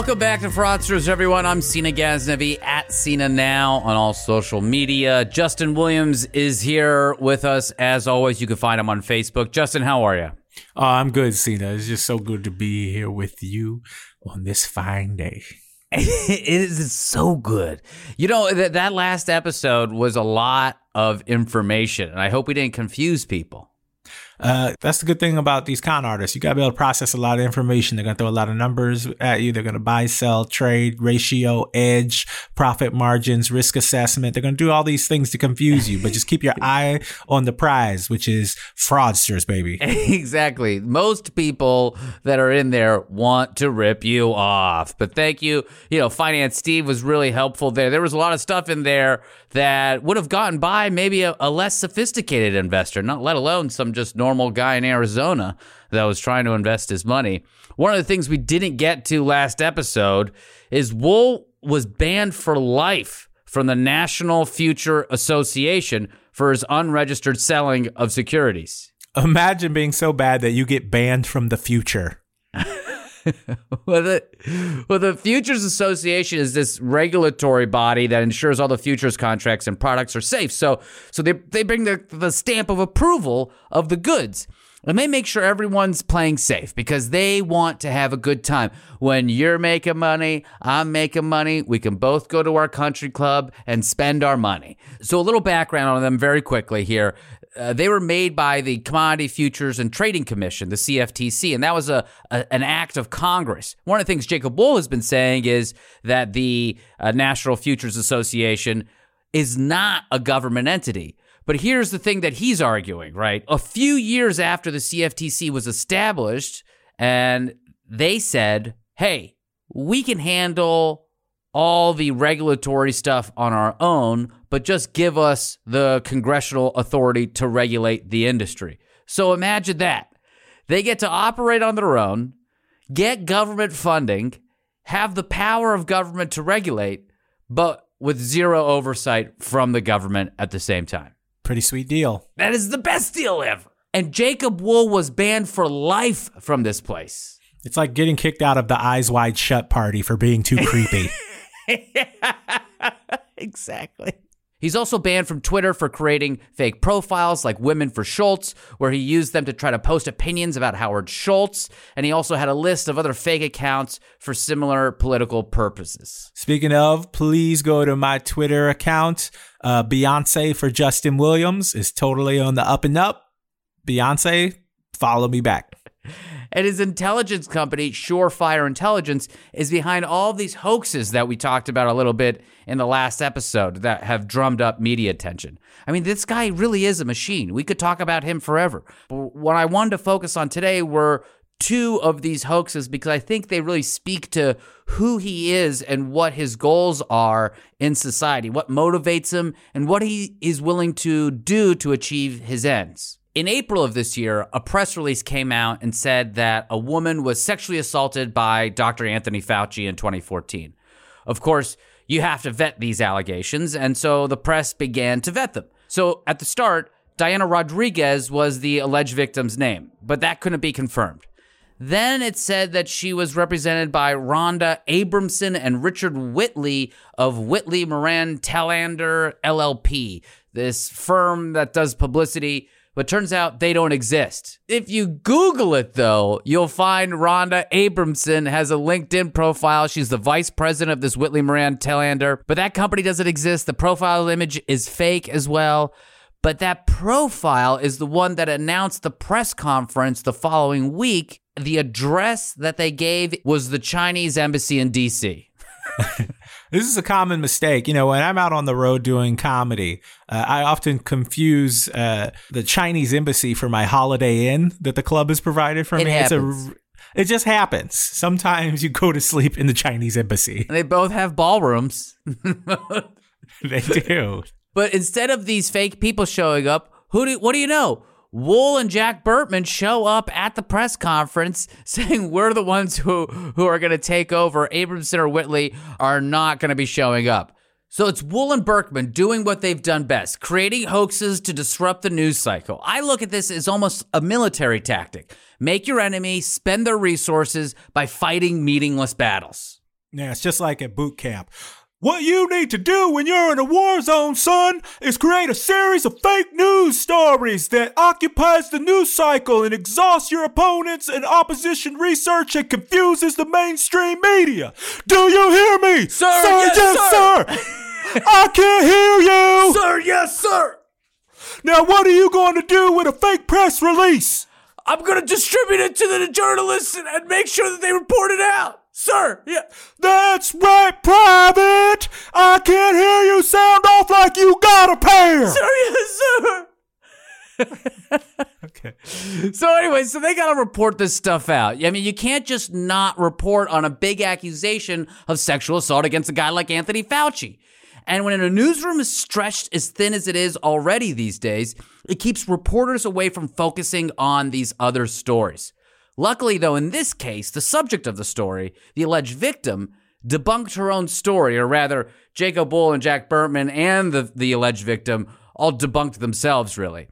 Welcome back to Fraudsters, everyone. I'm Cena Ghaznavi at Cena Now on all social media. Justin Williams is here with us as always. You can find him on Facebook. Justin, how are you? Oh, I'm good, Cena. It's just so good to be here with you on this fine day. it is so good. You know, that, that last episode was a lot of information, and I hope we didn't confuse people. Uh, that's the good thing about these con artists. You got to be able to process a lot of information. They're going to throw a lot of numbers at you. They're going to buy, sell, trade, ratio, edge, profit margins, risk assessment. They're going to do all these things to confuse you, but just keep your eye on the prize, which is fraudsters, baby. exactly. Most people that are in there want to rip you off. But thank you. You know, Finance Steve was really helpful there. There was a lot of stuff in there that would have gotten by maybe a, a less sophisticated investor, not let alone some just normal guy in Arizona that was trying to invest his money. One of the things we didn't get to last episode is Wohl was banned for life from the National Future Association for his unregistered selling of securities. Imagine being so bad that you get banned from the future. well, the, well, the Futures Association is this regulatory body that ensures all the futures contracts and products are safe. So, so they, they bring the, the stamp of approval of the goods. And they make sure everyone's playing safe because they want to have a good time. When you're making money, I'm making money. We can both go to our country club and spend our money. So, a little background on them very quickly here. Uh, they were made by the Commodity Futures and Trading Commission, the CFTC, and that was a, a, an act of Congress. One of the things Jacob Wohl has been saying is that the uh, National Futures Association is not a government entity. But here's the thing that he's arguing, right? A few years after the CFTC was established, and they said, hey, we can handle all the regulatory stuff on our own, but just give us the congressional authority to regulate the industry. So imagine that. They get to operate on their own, get government funding, have the power of government to regulate, but with zero oversight from the government at the same time. Pretty sweet deal. That is the best deal ever. And Jacob Wohl was banned for life from this place. It's like getting kicked out of the Eyes Wide Shut party for being too creepy. exactly. He's also banned from Twitter for creating fake profiles like Women for Schultz, where he used them to try to post opinions about Howard Schultz. And he also had a list of other fake accounts for similar political purposes. Speaking of, please go to my Twitter account. Uh, Beyonce for Justin Williams is totally on the up and up. Beyonce, follow me back. And his intelligence company, Surefire Intelligence, is behind all these hoaxes that we talked about a little bit in the last episode that have drummed up media attention. I mean, this guy really is a machine. We could talk about him forever. But what I wanted to focus on today were two of these hoaxes because I think they really speak to who he is and what his goals are in society, what motivates him, and what he is willing to do to achieve his ends. In April of this year, a press release came out and said that a woman was sexually assaulted by Dr. Anthony Fauci in 2014. Of course, you have to vet these allegations, and so the press began to vet them. So at the start, Diana Rodriguez was the alleged victim's name, but that couldn't be confirmed. Then it said that she was represented by Rhonda Abramson and Richard Whitley of Whitley Moran Telander LLP, this firm that does publicity but turns out they don't exist. If you Google it, though, you'll find Rhonda Abramson has a LinkedIn profile. She's the vice president of this Whitley Moran Telander, but that company doesn't exist. The profile image is fake as well. But that profile is the one that announced the press conference the following week. The address that they gave was the Chinese embassy in DC. this is a common mistake. You know, when I'm out on the road doing comedy, uh, I often confuse uh, the Chinese embassy for my Holiday Inn that the club has provided for it me. Happens. It's a it just happens. Sometimes you go to sleep in the Chinese embassy. And they both have ballrooms. they do. But instead of these fake people showing up, who do what do you know? Wohl and Jack Burkman show up at the press conference saying we're the ones who, who are going to take over. Abramson or Whitley are not going to be showing up. So it's Wohl and Burkman doing what they've done best, creating hoaxes to disrupt the news cycle. I look at this as almost a military tactic. Make your enemy spend their resources by fighting meaningless battles. Yeah, it's just like at boot camp. What you need to do when you're in a war zone, son, is create a series of fake news stories that occupies the news cycle and exhausts your opponents and opposition research and confuses the mainstream media. Do you hear me? Sir, sir yes, sir. sir. I can't hear you. Sir, yes, sir. Now, what are you going to do with a fake press release? I'm going to distribute it to the journalists and, and make sure that they report it out. Sir, yeah. That's right, Private. I can't hear you sound off like you got a pair. Sir, yes, sir. okay. So anyway, so they got to report this stuff out. I mean, you can't just not report on a big accusation of sexual assault against a guy like Anthony Fauci. And when a newsroom is stretched as thin as it is already these days, it keeps reporters away from focusing on these other stories. Luckily, though, in this case, the subject of the story, the alleged victim, debunked her own story, or rather, Jacob Wohl and Jack Burkman and the, the alleged victim all debunked themselves, really.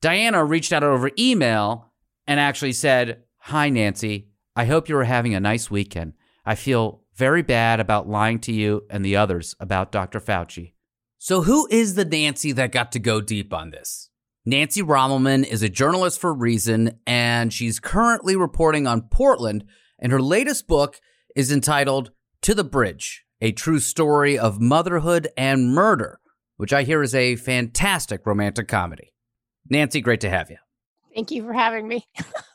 Diana reached out over email and actually said, Hi, Nancy. I hope you are having a nice weekend. I feel very bad about lying to you and the others about Dr. Fauci. So, who is the Nancy that got to go deep on this? Nancy Rommelmann is a journalist for Reason, and she's currently reporting on Portland. And her latest book is entitled To the Bridge A True Story of Motherhood and Murder, which I hear is a fantastic romantic comedy. Nancy, great to have you. Thank you for having me.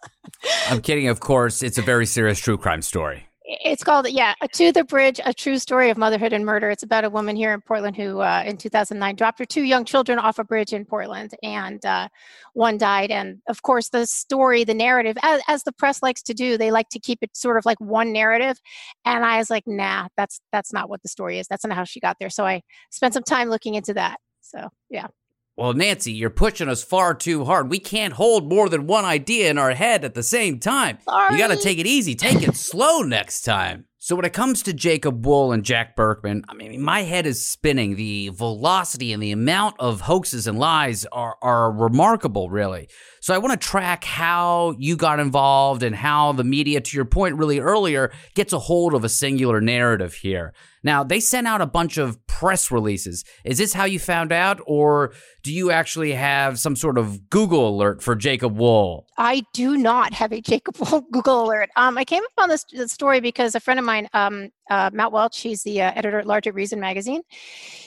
I'm kidding, of course. It's a very serious true crime story. It's called, yeah, To the Bridge, a true story of motherhood and murder. It's about a woman here in Portland who, uh, in 2009, dropped her two young children off a bridge in Portland, and uh, one died. And of course, the story, the narrative, as, as, the press likes to do, they like to keep it sort of like one narrative. And I was like, nah, that's that's not what the story is. That's not how she got there. So I spent some time looking into that. So yeah. Well, Nancy, you're pushing us far too hard. We can't hold more than one idea in our head at the same time. Sorry. You got to take it easy. Take it slow next time. So when it comes to Jacob Wohl and Jack Burkman, I mean, my head is spinning. The velocity and the amount of hoaxes and lies are, are remarkable, really. So I want to track how you got involved and how the media, to your point really earlier, gets a hold of a singular narrative here. Now, they sent out a bunch of press releases. Is this how you found out, or do you actually have some sort of Google alert for Jacob Wohl? I do not have a Jacob Wohl Google alert. Um, I came upon this, this story because a friend of mine, um, uh, Matt Welch, he's the uh, editor at Large at Reason magazine.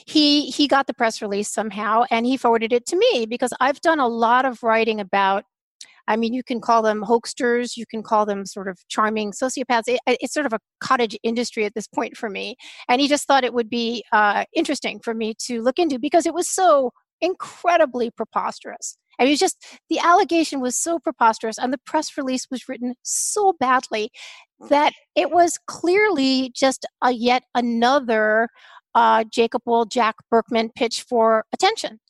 He he got the press release somehow, and he forwarded it to me because I've done a lot of writing about I mean, you can call them hoaxsters, you can call them sort of charming sociopaths. It, it's sort of a cottage industry at this point for me. And he just thought it would be uh, interesting for me to look into because it was so incredibly preposterous. I mean, it was just the allegation was so preposterous and the press release was written so badly that it was clearly just a yet another uh, Jacob Wohl, Jack Burkman pitch for attention.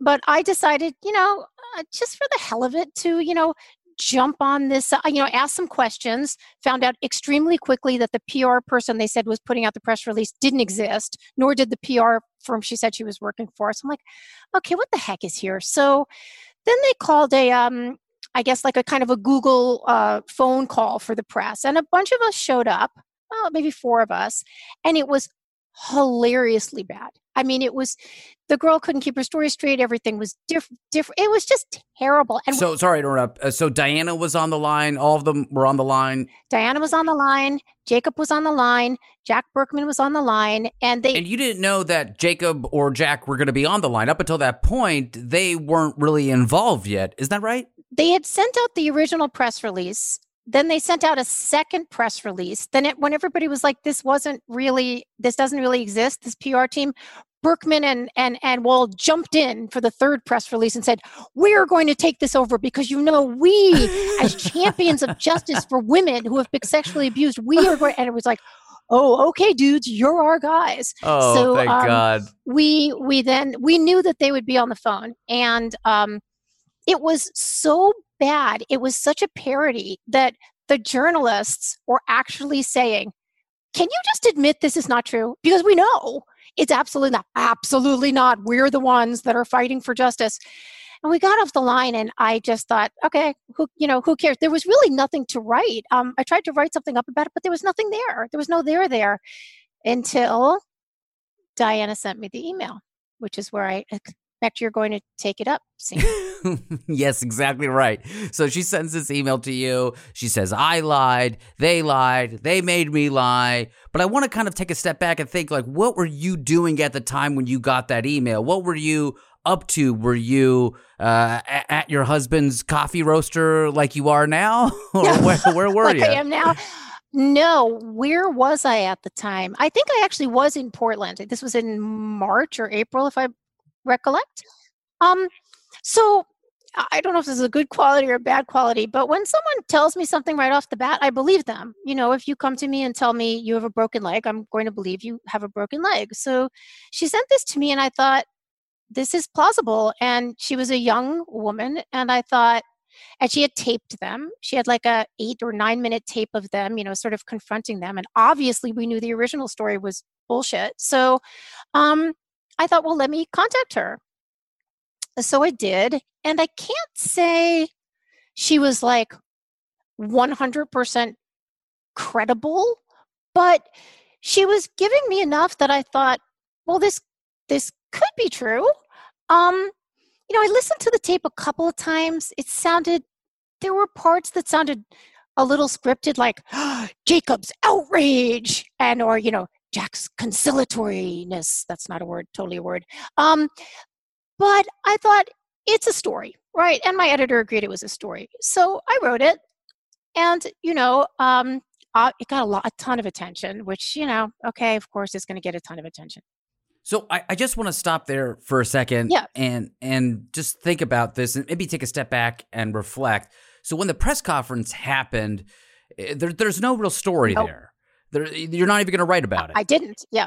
But I decided, you know, uh, just for the hell of it, to, you know, jump on this, uh, you know, ask some questions, found out extremely quickly that the PR person they said was putting out the press release didn't exist, nor did the PR firm she said she was working for. So I'm like, okay, what the heck is here? So then they called a, um, I guess like a kind of a Google uh, phone call for the press, and a bunch of us showed up. Well, maybe four of us, and it was hilariously bad. I mean, it was the girl couldn't keep her story straight. Everything was different. Different. It was just terrible. And so sorry to interrupt. Uh, so Diana was on the line. All of them were on the line. Diana was on the line. Jacob was on the line. Jack Burkman was on the line, and they. And you didn't know that Jacob or Jack were going to be on the line up until that point. They weren't really involved yet. Is that right? They had sent out the original press release then they sent out a second press release. Then it, when everybody was like, "This wasn't really, this doesn't really exist," this PR team, Burkman and and and Wohl jumped in for the third press release and said, "We are going to take this over because you know we, as champions of justice for women who have been sexually abused, we are going." And it was like, "Oh, okay, dudes, you're our guys." Oh, so, thank um, God. We we then we knew that they would be on the phone, and um, it was so bad. It was such a parody that the journalists were actually saying, Can you just admit this is not true? Because we know. It's absolutely not. Absolutely not. We're the ones that are fighting for justice. And we got off the line, and I just thought, okay, who you know, who cares? There was really nothing to write. Um, I tried to write something up about it, but there was nothing there. There was no there there until Diana sent me the email, which is where I expect you're going to take it up. yes, exactly right. So she sends this email to you. She says, I lied. They lied. They made me lie. But I want to kind of take a step back and think, like, what were you doing at the time when you got that email? What were you up to? Were you uh, at your husband's coffee roaster like you are now? or where, where were like you? I am now. No, where was I at the time? I think I actually was in Portland. This was in March or April, if I recollect. Um, so I don't know if this is a good quality or a bad quality, but when someone tells me something right off the bat, I believe them. You know, if you come to me and tell me you have a broken leg, I'm going to believe you have a broken leg. So she sent this to me, and I thought, this is plausible. And she was a young woman, and I thought, and she had taped them. She had like a eight or nine minute tape of them, you know, sort of confronting them. And obviously, we knew the original story was bullshit. So um, I thought, well, let me contact her. So I did, and I can't say she was like 100% credible, but she was giving me enough that I thought, well, this this could be true. Um, you know, I listened to the tape a couple of times. It sounded there were parts that sounded a little scripted, like Jacob's outrage, and or you know Jack's conciliatoriness. That's not a word, totally a word. Um, but I thought it's a story, right? And my editor agreed it was a story. So I wrote it. And, you know, um, uh, it got a lot, a ton of attention, which, you know, okay, of course it's going to get a ton of attention. So I, I just want to stop there for a second yeah. and and just think about this and maybe take a step back and reflect. So when the press conference happened, eh, there, there's no real story nope. there. There. You're not even going to write about it. I didn't. Yeah.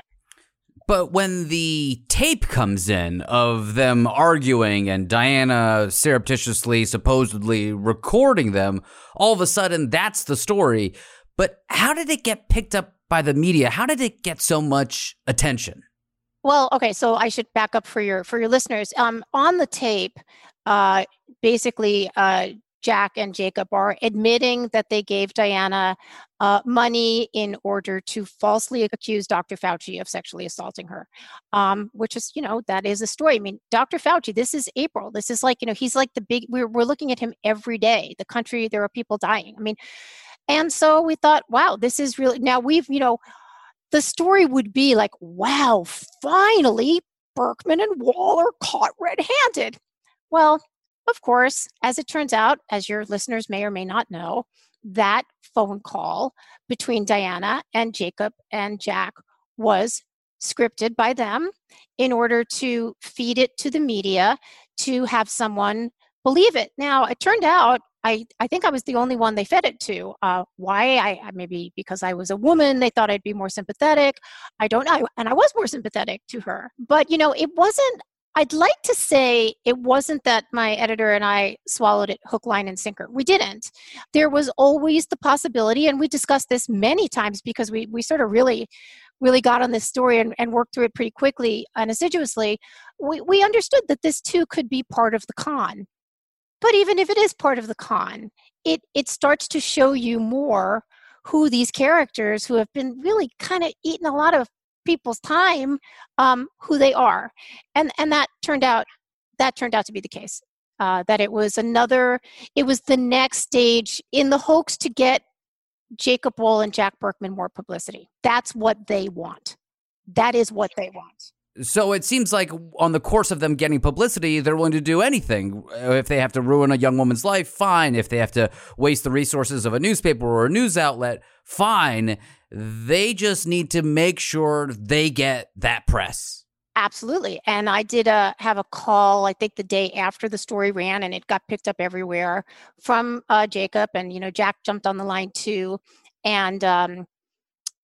But when the tape comes in of them arguing and Diana surreptitiously, supposedly recording them, all of a sudden that's the story. But how did it get picked up by the media? How did it get so much attention? Well, okay, so I should back up for your for your listeners. Um, on the tape, uh, basically, uh, Jack and Jacob are admitting that they gave Diana uh, money in order to falsely accuse Dr. Fauci of sexually assaulting her, um, which is, you know, that is a story. I mean, Dr. Fauci, this is April. This is like, you know, he's like the big, we're, we're looking at him every day. The country, there are people dying. I mean, and so we thought, wow, this is really, now we've, you know, the story would be like, wow, finally, Burkman and Wohl are caught red handed. Well, of course, as it turns out, as your listeners may or may not know, that phone call between Diana and Jacob and Jack was scripted by them in order to feed it to the media to have someone believe it. Now, it turned out I, I think I was the only one they fed it to. Uh, why? I maybe because I was a woman, they thought I'd be more sympathetic. I don't know, and I was more sympathetic to her. But you know, it wasn't I'd like to say it wasn't that my editor and I swallowed it hook, line, and sinker. We didn't. There was always the possibility, and we discussed this many times because we, we sort of really, really got on this story and, and worked through it pretty quickly and assiduously. We, we understood that this too could be part of the con. But even if it is part of the con, it, it starts to show you more who these characters who have been really kind of eating a lot of people's time um, who they are and and that turned out that turned out to be the case uh, that it was another it was the next stage in the hoax to get jacob wohl and jack burkman more publicity that's what they want that is what they want so it seems like on the course of them getting publicity, they're willing to do anything. If they have to ruin a young woman's life, fine. If they have to waste the resources of a newspaper or a news outlet, fine. They just need to make sure they get that press. Absolutely. And I did uh, have a call, I think the day after the story ran, and it got picked up everywhere from uh, Jacob. And, you know, Jack jumped on the line too. And, um,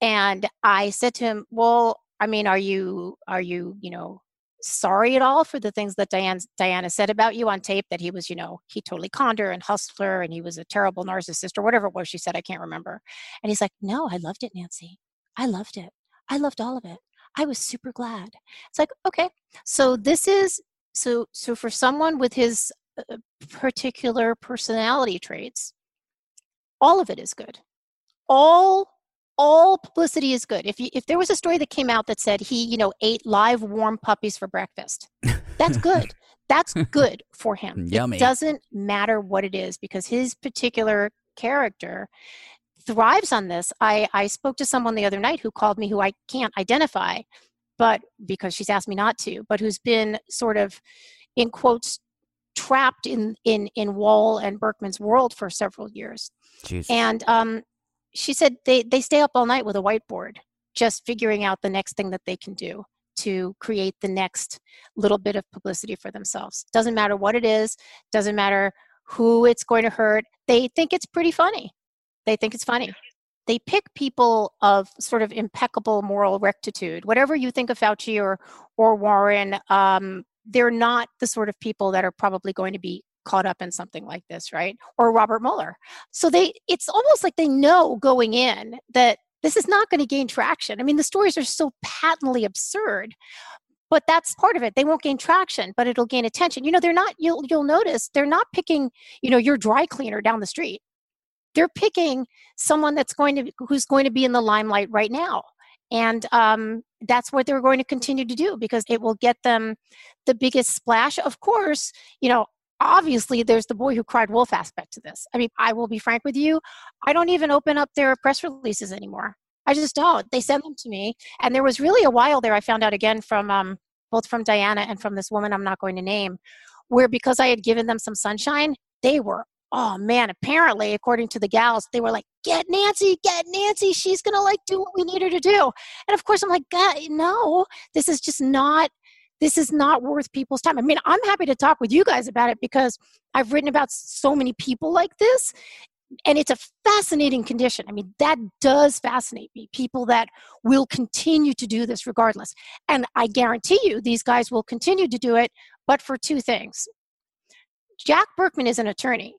and I said to him, well, I mean, are you, are you, you know, sorry at all for the things that Diane, Diana said about you on tape that he was, you know, he totally conned her and hustler and he was a terrible narcissist or whatever it was she said, I can't remember. And he's like, no, I loved it, Nancy. I loved it. I loved all of it. I was super glad. It's like, okay, so this is so so for someone with his uh, particular personality traits, all of it is good. All all publicity is good. If you, if there was a story that came out that said he, you know, ate live warm puppies for breakfast, that's good. that's good for him. Yummy. It doesn't matter what it is because his particular character thrives on this. I, I spoke to someone the other night who called me who I can't identify, but because she's asked me not to, but who's been sort of in quotes trapped in in in Wohl and Burkman's world for several years. Jeez. And um, she said they they stay up all night with a whiteboard, just figuring out the next thing that they can do to create the next little bit of publicity for themselves. Doesn't matter what it is, doesn't matter who it's going to hurt. They think it's pretty funny. They think it's funny. They pick people of sort of impeccable moral rectitude. Whatever you think of Fauci or or Warren, um, they're not the sort of people that are probably going to be caught up in something like this, right? Or Robert Mueller. So they it's almost like they know going in that this is not going to gain traction. I mean, the stories are so patently absurd, but that's part of it. They won't gain traction, but it'll gain attention. You know, they're not you'll you'll notice they're not picking, you know, your dry cleaner down the street. They're picking someone that's going to who's going to be in the limelight right now. And um, that's what they're going to continue to do because it will get them the biggest splash. Of course, you know, obviously there's the boy who cried wolf aspect to this. I mean, I will be frank with you, I don't even open up their press releases anymore. I just don't. They send them to me. And there was really a while there I found out again from um, both from Diana and from this woman I'm not going to name, where because I had given them some sunshine, they were oh man, apparently, according to the gals, they were like, get Nancy, get Nancy. She's going to like do what we need her to do. And of course, I'm like, God, no, this is just not this is not worth people's time. I mean, I'm happy to talk with you guys about it because I've written about so many people like this and it's a fascinating condition. I mean, that does fascinate me. People that will continue to do this regardless. And I guarantee you, these guys will continue to do it, but for two things. Jack Burkman is an attorney.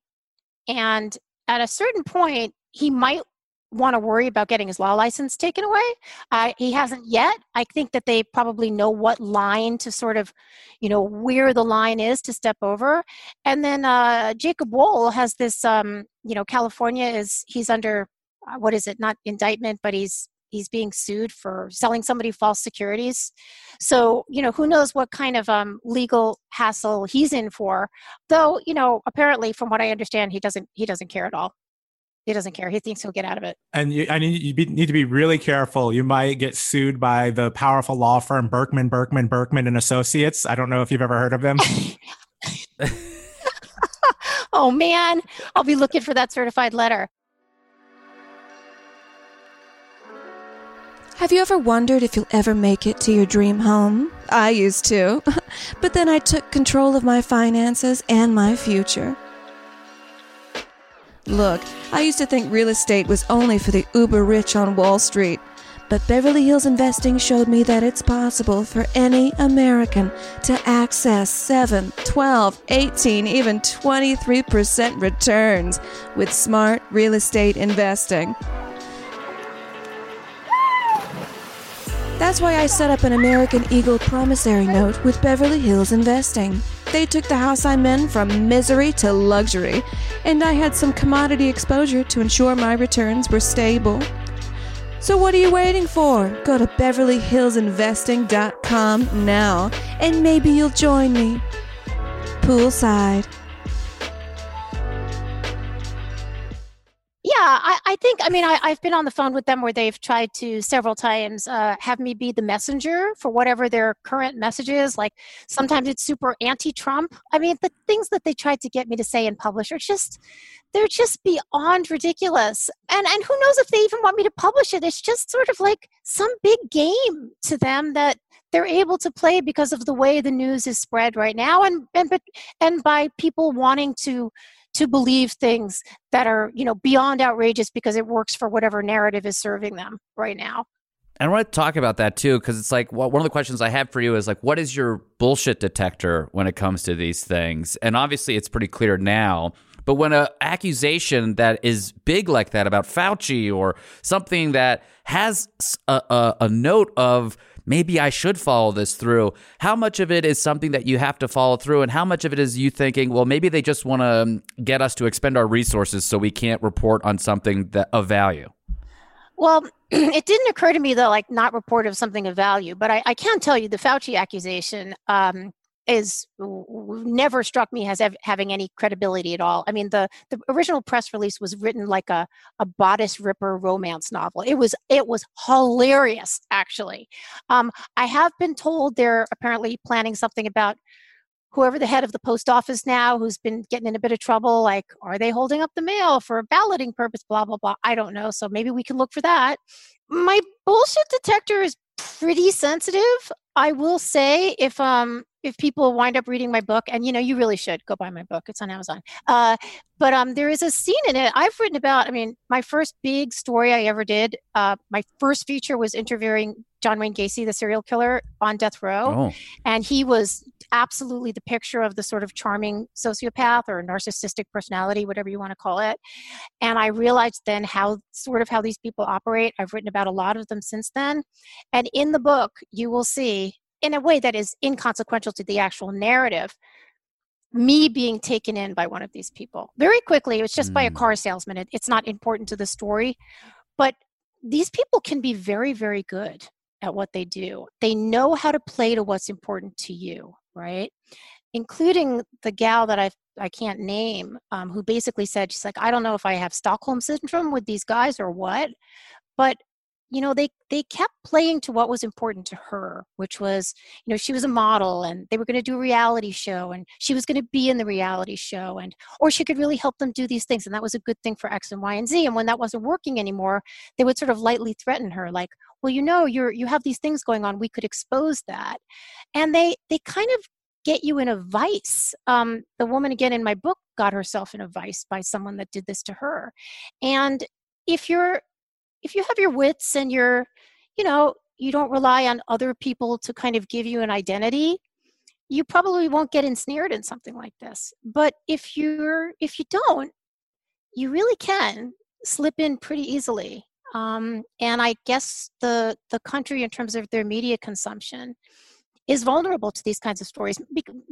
And at a certain point, he might want to worry about getting his law license taken away. Uh, he hasn't yet. I think that they probably know what line to sort of, you know, where the line is to step over. And then uh, Jacob Wohl has this, um, you know, California is he's under uh, what is it? Not indictment, but he's he's being sued for selling somebody false securities. So you know, who knows what kind of um, legal hassle he's in for? Though you know, apparently, from what I understand, he doesn't he doesn't care at all. He doesn't care. He thinks he'll get out of it. And you, I mean, you be, need to be really careful. You might get sued by the powerful law firm Burkman, Burkman, Burkman and Associates. I don't know if you've ever heard of them. oh man, I'll be looking for that certified letter. Have you ever wondered if you'll ever make it to your dream home? I used to. but then I took control of my finances and my future. Look, I used to think real estate was only for the uber rich on Wall Street, but Beverly Hills Investing showed me that it's possible for any American to access 7, 12, 18, even 23% returns with smart real estate investing. That's why I set up an American Eagle promissory note with Beverly Hills Investing. They took the house I'm in from misery to luxury, and I had some commodity exposure to ensure my returns were stable. So what are you waiting for? Go to BeverlyHillsInvesting.com now, and maybe you'll join me. Poolside. Yeah, I, I think, I mean, I, I've been on the phone with them where they've tried to several times uh, have me be the messenger for whatever their current message is. Like sometimes it's super anti Trump. I mean, the things that they tried to get me to say and publish are just, they're just beyond ridiculous. And, and who knows if they even want me to publish it. It's just sort of like some big game to them that they're able to play because of the way the news is spread right now and, and, and by people wanting to to believe things that are you know beyond outrageous because it works for whatever narrative is serving them right now and I want to talk about that too, because it's like well, one of the questions I have for you is like, what is your bullshit detector when it comes to these things? And obviously, it's pretty clear now. But when an accusation that is big like that about Fauci or something that has a, a, a note of maybe I should follow this through. How much of it is something that you have to follow through, and how much of it is you thinking, well, maybe they just want to um, get us to expend our resources so we can't report on something that of value? Well, it didn't occur to me that like not report of something of value, but I, I can tell you the Fauci accusation um, is never struck me as having any credibility at all. I mean, the the original press release was written like a a bodice ripper romance novel. It was it was hilarious, actually. Um, I have been told they're apparently planning something about whoever the head of the post office now who's been getting in a bit of trouble like are they holding up the mail for a balloting purpose blah blah blah i don't know so maybe we can look for that my bullshit detector is pretty sensitive i will say if um if people wind up reading my book and you know you really should go buy my book it's on amazon uh, but um, there is a scene in it i've written about i mean my first big story i ever did uh, my first feature was interviewing john wayne gacy the serial killer on death row oh. and he was absolutely the picture of the sort of charming sociopath or narcissistic personality whatever you want to call it and i realized then how sort of how these people operate i've written about a lot of them since then and in the book you will see in a way that is inconsequential to the actual narrative me being taken in by one of these people very quickly it was just mm. by a mm. car salesman it, it's not important to the story but these people can be very very good at what they do they know how to play to what's important to you right including the gal that i i can't name um, who basically said she's like i don't know if i have stockholm syndrome with these guys or what but you know they they kept playing to what was important to her which was you know she was a model and they were going to do a reality show and she was going to be in the reality show and or she could really help them do these things and that was a good thing for x and y and z. And when that wasn't working anymore they would sort of lightly threaten her like well you know you're you have these things going on. We could expose that. And they they kind of get you in a vice. Um, the woman again in my book got herself in a vice by someone that did this to her. And if you're if you have your wits and you're, you know, you don't rely on other people to kind of give you an identity, you probably won't get ensnared in something like this. But if you're if you don't, you really can slip in pretty easily. Um, and I guess the the country, in terms of their media consumption, is vulnerable to these kinds of stories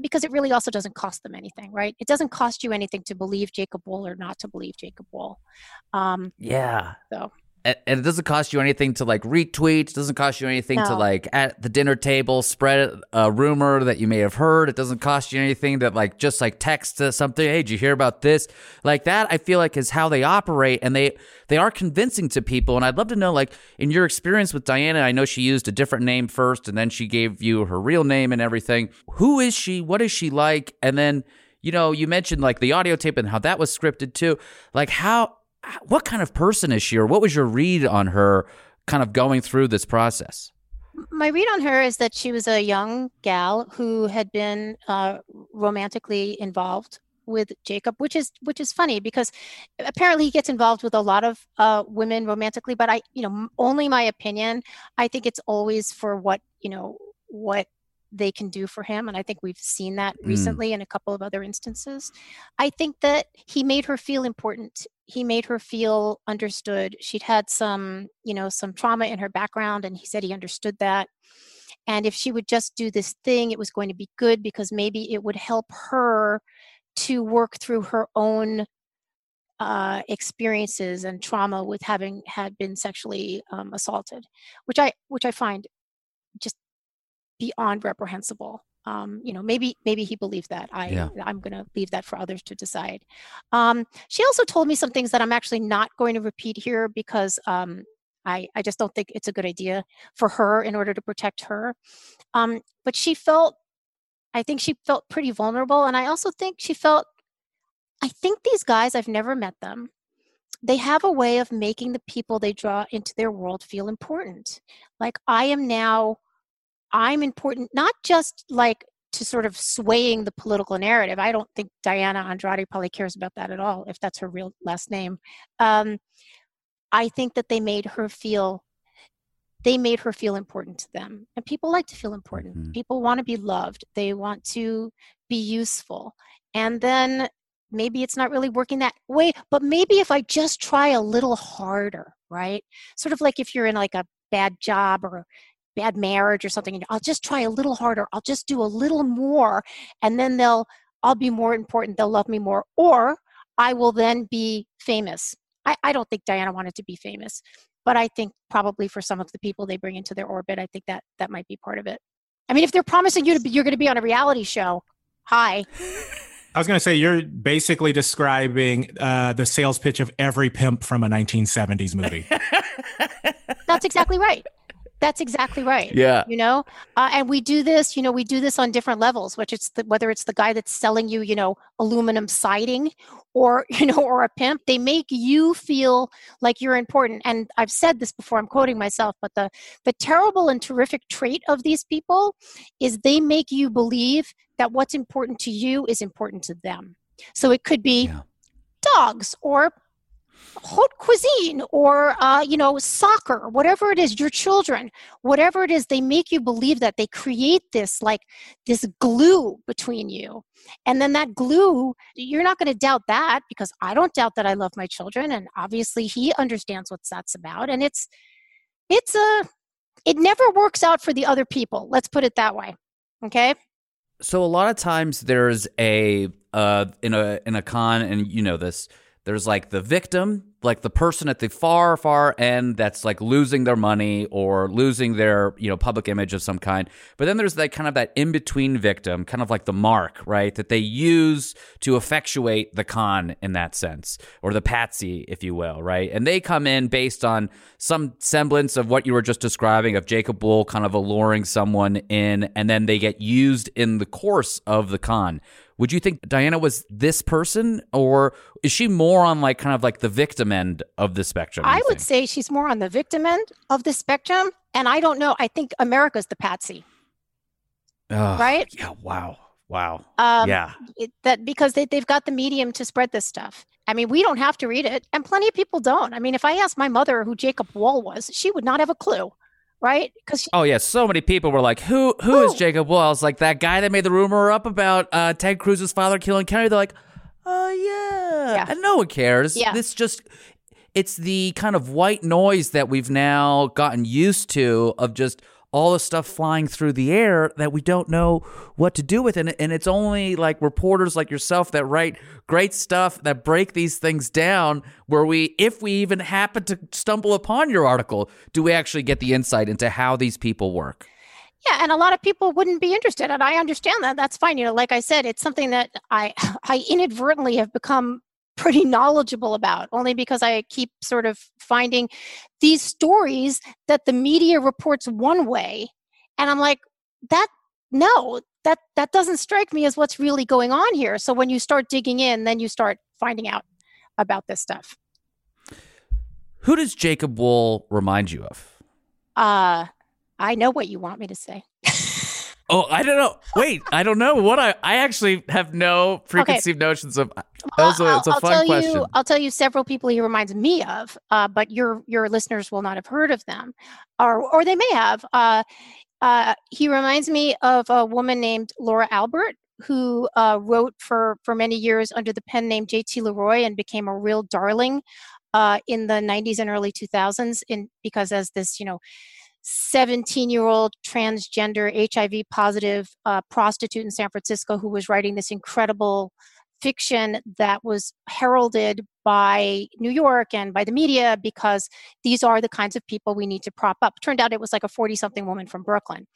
because it really also doesn't cost them anything, right? It doesn't cost you anything to believe Jacob Wohl or not to believe Jacob Wohl. Um, yeah. So and it doesn't cost you anything to like retweet. It doesn't cost you anything no. to like at the dinner table spread a rumor that you may have heard. It doesn't cost you anything that like just like text something. Hey, did you hear about this? Like that, I feel like is how they operate, and they they are convincing to people. And I'd love to know, like in your experience with Diana, I know she used a different name first, and then she gave you her real name and everything. Who is she? What is she like? And then you know, you mentioned like the audio tape and how that was scripted too. Like how what kind of person is she, or what was your read on her kind of going through this process? My read on her is that she was a young gal who had been uh, romantically involved with Jacob, which is which is funny because apparently he gets involved with a lot of uh, women romantically. But I, you know, only my opinion. I think it's always for what you know what they can do for him. And I think we've seen that mm. recently in a couple of other instances. I think that he made her feel important. He made her feel understood. She'd had some, you know, some trauma in her background, and he said he understood that. And if she would just do this thing, it was going to be good because maybe it would help her to work through her own uh, experiences and trauma with having had been sexually um, assaulted, which I which I find just beyond reprehensible. Um, you know, maybe maybe he believed that. I yeah. I'm going to leave that for others to decide. Um, she also told me some things that I'm actually not going to repeat here because um, I I just don't think it's a good idea for her in order to protect her. Um, but she felt, I think she felt pretty vulnerable, and I also think she felt. I think these guys, I've never met them. They have a way of making the people they draw into their world feel important. Like I am now I'm important, not just like to sort of swaying the political narrative. I don't think Diana Andrade probably cares about that at all, if that's her real last name. Um, I think that they made her feel they made her feel important to them and people like to feel important mm-hmm. people want to be loved they want to be useful and then maybe it's not really working that way but maybe if i just try a little harder right sort of like if you're in like a bad job or bad marriage or something. I'll just try a little harder. I'll just do a little more, and then they'll I'll be more important. They'll love me more, or I will then be famous. I, I don't think Diana wanted to be famous, but I think probably for some of the people they bring into their orbit, I think that that might be part of it. I mean, if they're promising you to be, you're going to be on a reality show, hi. I was going to say you're basically describing uh, the sales pitch of every pimp from a 1970s movie. That's exactly right. That's exactly right. Yeah. You know, uh, and we do this. You know, we do this on different levels. Which it's the, whether it's the guy that's selling you, you know, aluminum siding, or you know, or a pimp. They make you feel like you're important. And I've said this before. I'm quoting myself, but the the terrible and terrific trait of these people is they make you believe that what's important to you is important to them. So it could be Yeah. dogs or haute cuisine or uh, you know soccer whatever it is your children whatever it is they make you believe that they create this like this glue between you. And then that glue you're not going to doubt that because i don't doubt that i love my children and obviously he understands what that's about and it's it's a it never works out for the other people let's put it that way okay? So a lot of times there's a uh in a in a con and you know this there's like the victim like the person at the far far end that's like losing their money or losing their you know public image of some kind. But then there's that kind of that in between victim kind of like the mark right that they use to effectuate the con in that sense or the patsy if you will right? And they come in based on some semblance of what you were just describing of Jacob Bull kind of alluring someone in and then they get used in the course of the con would you think Diana was this person, or is she more on like kind of like the victim end of the spectrum? i would think? say she's more on the victim end of the spectrum and i don't know i think america's the patsy right? Yeah. Wow. Wow. um, yeah. it, that because they, they've got the medium to spread this stuff. I mean, we don't have to read it, and plenty of people don't. I mean, if I asked my mother who Jacob Wohl was, she would not have a clue, right? Because Oh yeah. So many people were like, "Who? Who is Who? Jacob Well, I was like, "That guy that made the rumor up about uh, Ted Cruz's father killing Kennedy." They're like, "Oh yeah,", Yeah. and no one cares. Yeah. This just. It's the kind of white noise that we've now gotten used to of just all the stuff flying through the air that we don't know what to do with. And, and it's only like reporters like yourself that write great stuff that break these things down where we, if we even happen to stumble upon your article, do we actually get the insight into how these people work? yeah, and a lot of people wouldn't be interested, and I understand that. That's fine. You know, like I said, it's something that I I inadvertently have become pretty knowledgeable about only because I keep sort of finding these stories that the media reports one way. And I'm like that no that that doesn't strike me as what's really going on here. So when you start digging in then you start finding out about this stuff. Who does Jacob Wohl remind you of? uh I know what you want me to say Oh, I don't know. Wait, I don't know what I. I actually have no preconceived notions of. That was a, I'll, it's a I'll fun tell question. you I'll tell you several people he reminds me of uh, but your your listeners will not have heard of them or or they may have uh, uh, he reminds me of a woman named Laura Albert who uh, wrote for for many years under the pen name J.T. Leroy and became a real darling uh, in the 90s and early 2000s in because as this you know 17 year old transgender HIV positive uh, prostitute in San Francisco who was writing this incredible fiction that was heralded by New York and by the media because these are the kinds of people we need to prop up. Turned out it was like a 40 something woman from Brooklyn.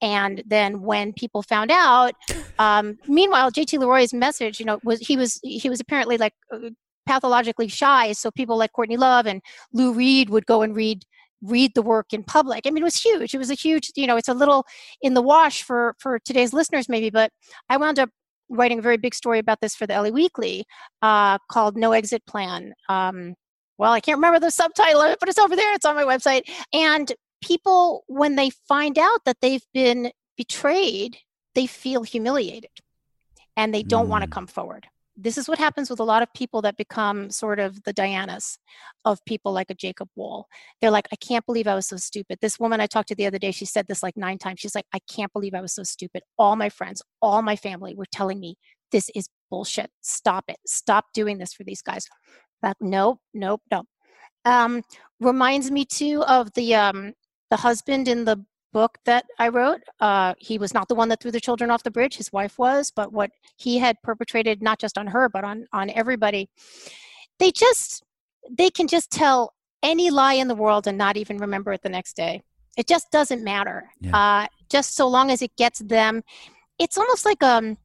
And then when people found out, um, meanwhile, JT Leroy's message, you know, was he was he was apparently like uh, pathologically shy. So people like Courtney Love and Lou Reed would go and read read the work in public. I mean, it was huge. It was a huge, you know, it's a little in the wash for for today's listeners maybe, but I wound up writing a very big story about this for the LA Weekly uh, called No Exit Plan. Um, well, I can't remember the subtitle of it, but it's over there. It's on my website. And people, when they find out that they've been betrayed, they feel humiliated and they don't want to Mm. come forward. This is what happens with a lot of people that become sort of the Dianas of people like a Jacob Wohl. They're like, I can't believe I was so stupid. This woman I talked to the other day, she said this like nine times. She's like, I can't believe I was so stupid. All my friends, all my family were telling me this is bullshit. Stop it. Stop doing this for these guys. Like, nope, nope, nope. Um, reminds me too of the um, the husband in the book that I wrote. Uh, he was not the one that threw the children off the bridge. His wife was, but what he had perpetrated, not just on her, but on on everybody, they just they can just tell any lie in the world and not even remember it the next day. It just doesn't matter. Yeah. Uh, just so long as it gets them, it's almost like um,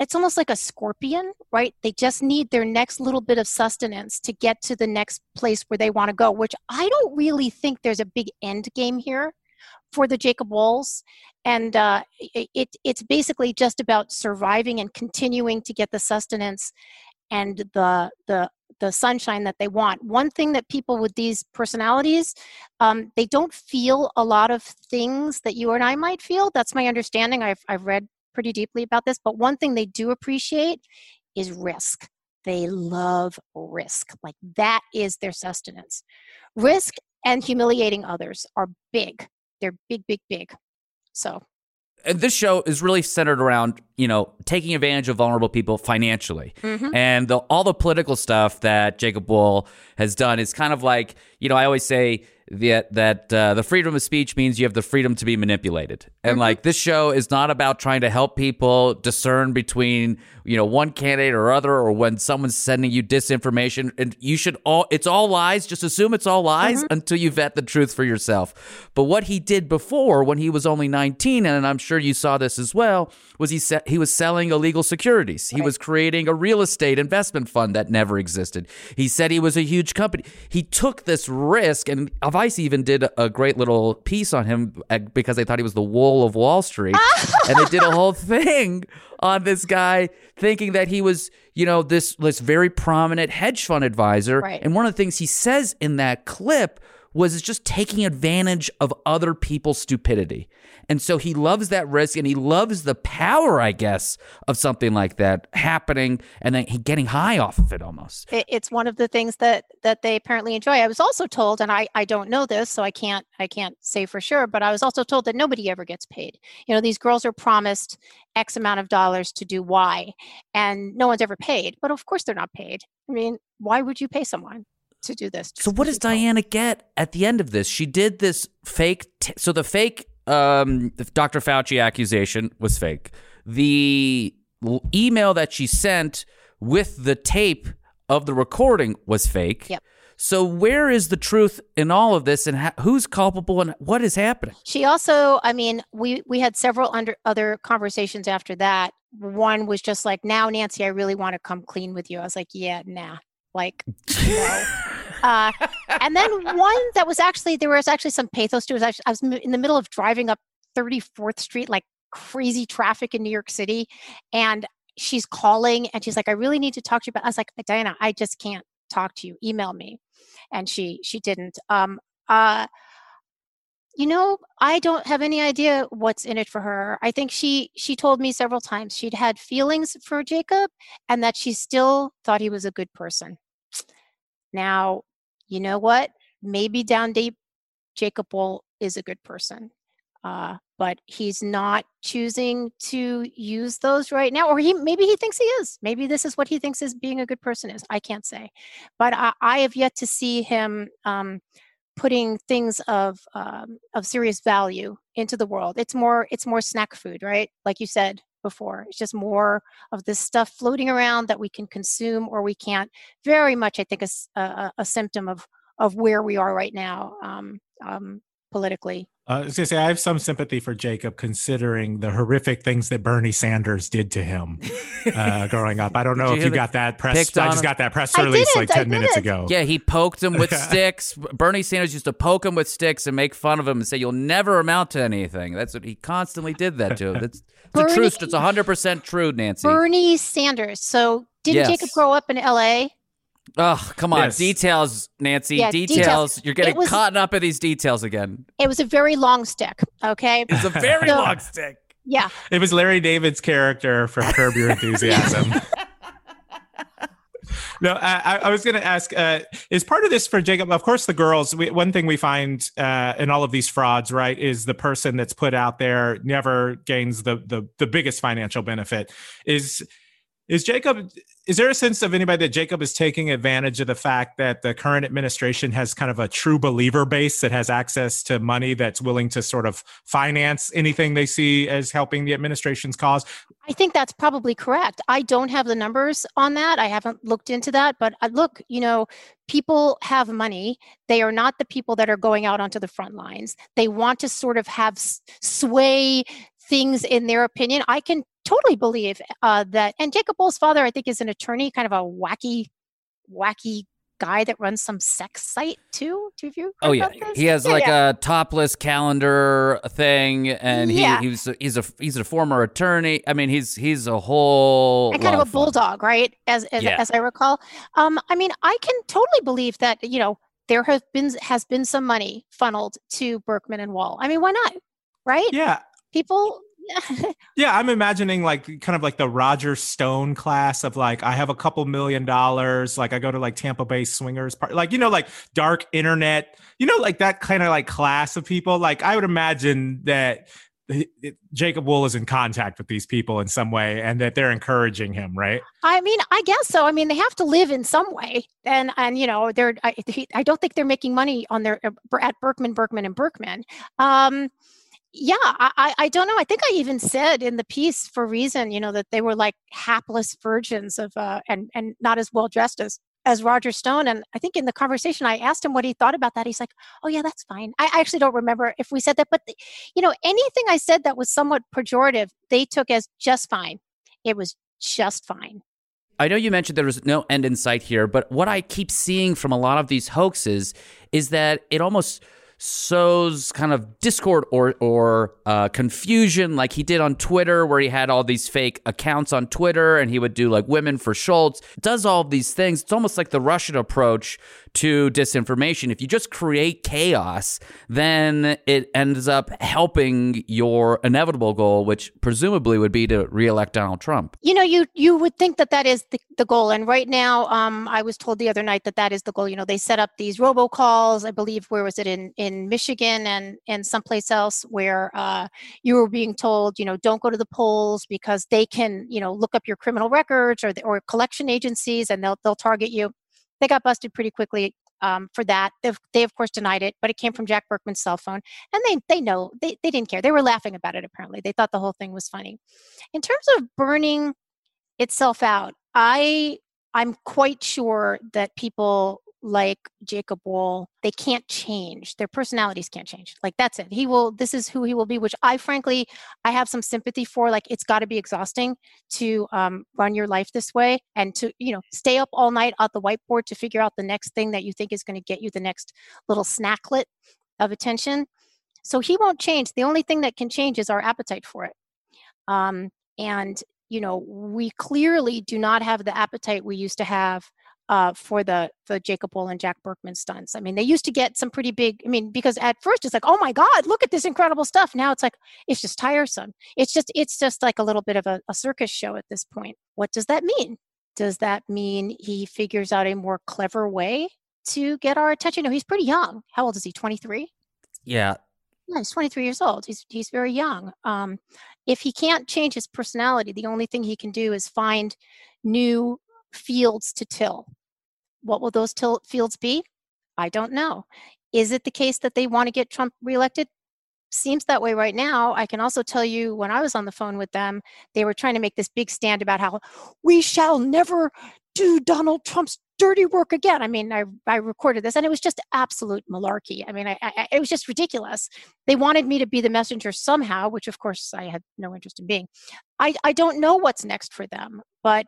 it's almost like a scorpion, right? They just need their next little bit of sustenance to get to the next place where they want to go. Which I don't really think there's a big end game here for the Jacob Wohls, and uh, it, it it's basically just about surviving and continuing to get the sustenance and the the the sunshine that they want. One thing that people with these personalities, um, they don't feel a lot of things that you and I might feel. That's my understanding. I've I've read pretty deeply about this, but one thing they do appreciate is risk. They love risk. Like that is their sustenance. Risk and humiliating others are big. They're big, big, big. So and this show is really centered around you know taking advantage of vulnerable people financially. Mhm. and the, all the political stuff that jacob Wohl has done is kind of like you know i always say that that uh, the freedom of speech means you have the freedom to be manipulated. And like this show is not about trying to help people discern between you know one candidate or other or when someone's sending you disinformation. And you should all it's all lies. Just assume it's all lies until you vet the truth for yourself. But what he did before when he was only 19 and i'm sure you saw this as well was he se- he was selling illegal securities. He was creating a real estate investment fund that never existed. He said he was a huge company. He took this risk and vice even did a great little piece on him uh, because they thought he was the Wohl of wall street. And they did a whole thing on this guy thinking that he was you know this this very prominent hedge fund advisor. Right. and one of the things he says in that clip was it's just taking advantage of other people's stupidity. And so he loves that risk and he loves the power, I guess, of something like that happening and then he getting high off of it almost. it, it's one of the things that that they apparently enjoy. I was also told, and I I don't know this, so I can't I can't say for sure, but I was also told that nobody ever gets paid. You know, these girls are promised X amount of dollars to do Y, and no one's ever paid. But of course, they're not paid. I mean, why would you pay someone to do this? So what does? Diana get at the end of this? She did this fake. T- so the fake um, the Dr. Fauci accusation was fake. The email that she sent with the tape of the recording was fake. Yep. So where is the truth in all of this, and ha- who's culpable, and what is happening? She also, I mean, we we had several under other conversations after that. One was just like, now Nancy, I really want to come clean with you. I was like, yeah, nah, like no. uh, and then one that was actually there was actually some pathos to it. I was, I was in the middle of driving up 34th Street, like crazy traffic in New York City, and she's calling and she's like, I really need to talk to you about. I was like, Diana, I just can't talk to you. Email me, and she she didn't. Um, uh, you know i don't have any idea what's in it for her i think she she told me several times she'd had feelings for jacob and that she still thought he was a good person now you know what maybe down deep jacob Wohl is a good person uh, but he's not choosing to use those right now or he maybe he thinks he is maybe this is what he thinks is being a good person is i can't say but i, I have yet to see him um, putting things of um, of serious value into the world. It's more it's more snack food, right? Like you said before, it's just more of this stuff floating around that we can consume or we can't. Very much, I think, is a symptom of of where we are right now um, um, politically. Uh, I was gonna say I have some sympathy for Jacob, considering the horrific things that Bernie Sanders did to him uh, growing up. I don't know you if you got that press. I just him? got that press I release like ten minutes ago. Yeah, he poked him with sticks. Bernie Sanders used to poke him with sticks and make fun of him and say, "You'll never amount to anything." That's what he constantly did that to him. That's the Bernie- truth. It's hundred percent true, Nancy. Bernie Sanders. So didn't Yes. Jacob grow up in L.A.? Oh, come on. Yes. Details, Nancy. Yeah, details. details. You're getting It was- caught up in these details again. It was a very long stick. Okay. It's a very So- long stick. Yeah. It was Larry David's character from Curb Your Enthusiasm. no, I, I- was going to ask: uh, Is part of this for Jacob? Of course, the girls. We, one thing we find uh, in all of these frauds, right, is the person that's put out there never gains the the the biggest financial benefit. Is Is Jacob? Is there a sense of anybody that Jacob is taking advantage of the fact that the current administration has kind of a true believer base that has access to money that's willing to sort of finance anything they see as helping the administration's cause? I think that's probably correct. I don't have the numbers on that. I haven't looked into that, but uh, look, you know, people have money. They are not the people that are going out onto the front lines. They want to sort of have sway things in their opinion. I can totally believe uh, that. And Jacob Wohl's father, I think, is an attorney, kind of a wacky, wacky guy that runs some sex site too. Do you? Oh yeah, he has yeah, like yeah. a topless calendar thing, and he yeah. he's he's a he's a former attorney. I mean, he's he's a whole and kind of a bulldog, right? As as, as I recall. Um, I mean, I can totally believe that. You know, there have been has been some money funneled to Burkman and Wohl. I mean, why not? Right? Yeah. People yeah, I'm imagining like kind of like the Roger Stone class of like I have a couple million dollars, like I go to like Tampa Bay swingers part, like you know, like dark internet, you know, like that kind of like class of people. Like I would imagine that Jacob Wohl is in contact with these people in some way, and that they're encouraging him, right? I mean, I guess so. I mean, they have to live in some way, and and you know, they're I, I don't think they're making money on their at Burkman, Burkman, and Burkman. Um, yeah I, I don't know i think i even said in the piece for reason you know that they were like hapless virgins of uh and and not as well dressed as as roger stone and i think in the conversation i asked him what he thought about that he's like oh yeah that's fine. I actually don't remember if we said that but the, you know anything i said that was somewhat pejorative they took as just fine. It was just fine. I know you mentioned there was no end in sight here, but what I keep seeing from a lot of these hoaxes is that it almost sows kind of discord or or uh, confusion, like he did on Twitter, where he had all these fake accounts on Twitter, and he would do like women for Schultz. Does all these things. It's almost like the Russian approach to disinformation. If you just create chaos, then it ends up helping your inevitable goal, which presumably would be to reelect Donald Trump. You know, you you would think that that is the, the goal, and right now, um, I was told the other night that that is the goal. You know, they set up these robocalls. I believe where was it in in Michigan and and someplace else where uh, you were being told, you know, don't go to the polls because they can, you know, look up your criminal records or the, or collection agencies and they'll they'll target you they got busted pretty quickly um, for that. They've, they, of course, denied it, but it came from Jack Burkman's cell phone. And they, they know, they, they didn't care. They were laughing about it, apparently. They thought the whole thing was funny. In terms of burning itself out, I, I'm quite sure that people like Jacob Wohl, they can't change. Their personalities can't change. Like that's it. He will this is who he will be, which I frankly I have some sympathy for. Like it's gotta be exhausting to um, run your life this way and to, you know, stay up all night at the whiteboard to figure out the next thing that you think is going to get you the next little snacklet of attention. So he won't change. The only thing that can change is our appetite for it. Um, and you know, we clearly do not have the appetite we used to have uh, for the the Jacob Wohl and Jack Burkman stunts. I mean, they used to get some pretty big. I mean, because at first it's like, oh my God, look at this incredible stuff. Now it's like it's just tiresome. It's just it's just like a little bit of a, a circus show at this point. What does that mean? Does that mean he figures out a more clever way to get our attention? No, he's pretty young. How old is he? Twenty three. Yeah. Yeah, he's 23 years old. He's he's very young. Um, if he can't change his personality, the only thing he can do is find new fields to till. What will those fields be? I don't know. Is it the case that they want to get Trump reelected? Seems that way right now. I can also tell you when I was on the phone with them, they were trying to make this big stand about how we shall never do Donald Trump's dirty work again. I mean, I, I recorded this and it was just absolute malarkey. I mean, I, I, it was just ridiculous. They wanted me to be the messenger somehow, which of course I had no interest in being. I, I don't know what's next for them, but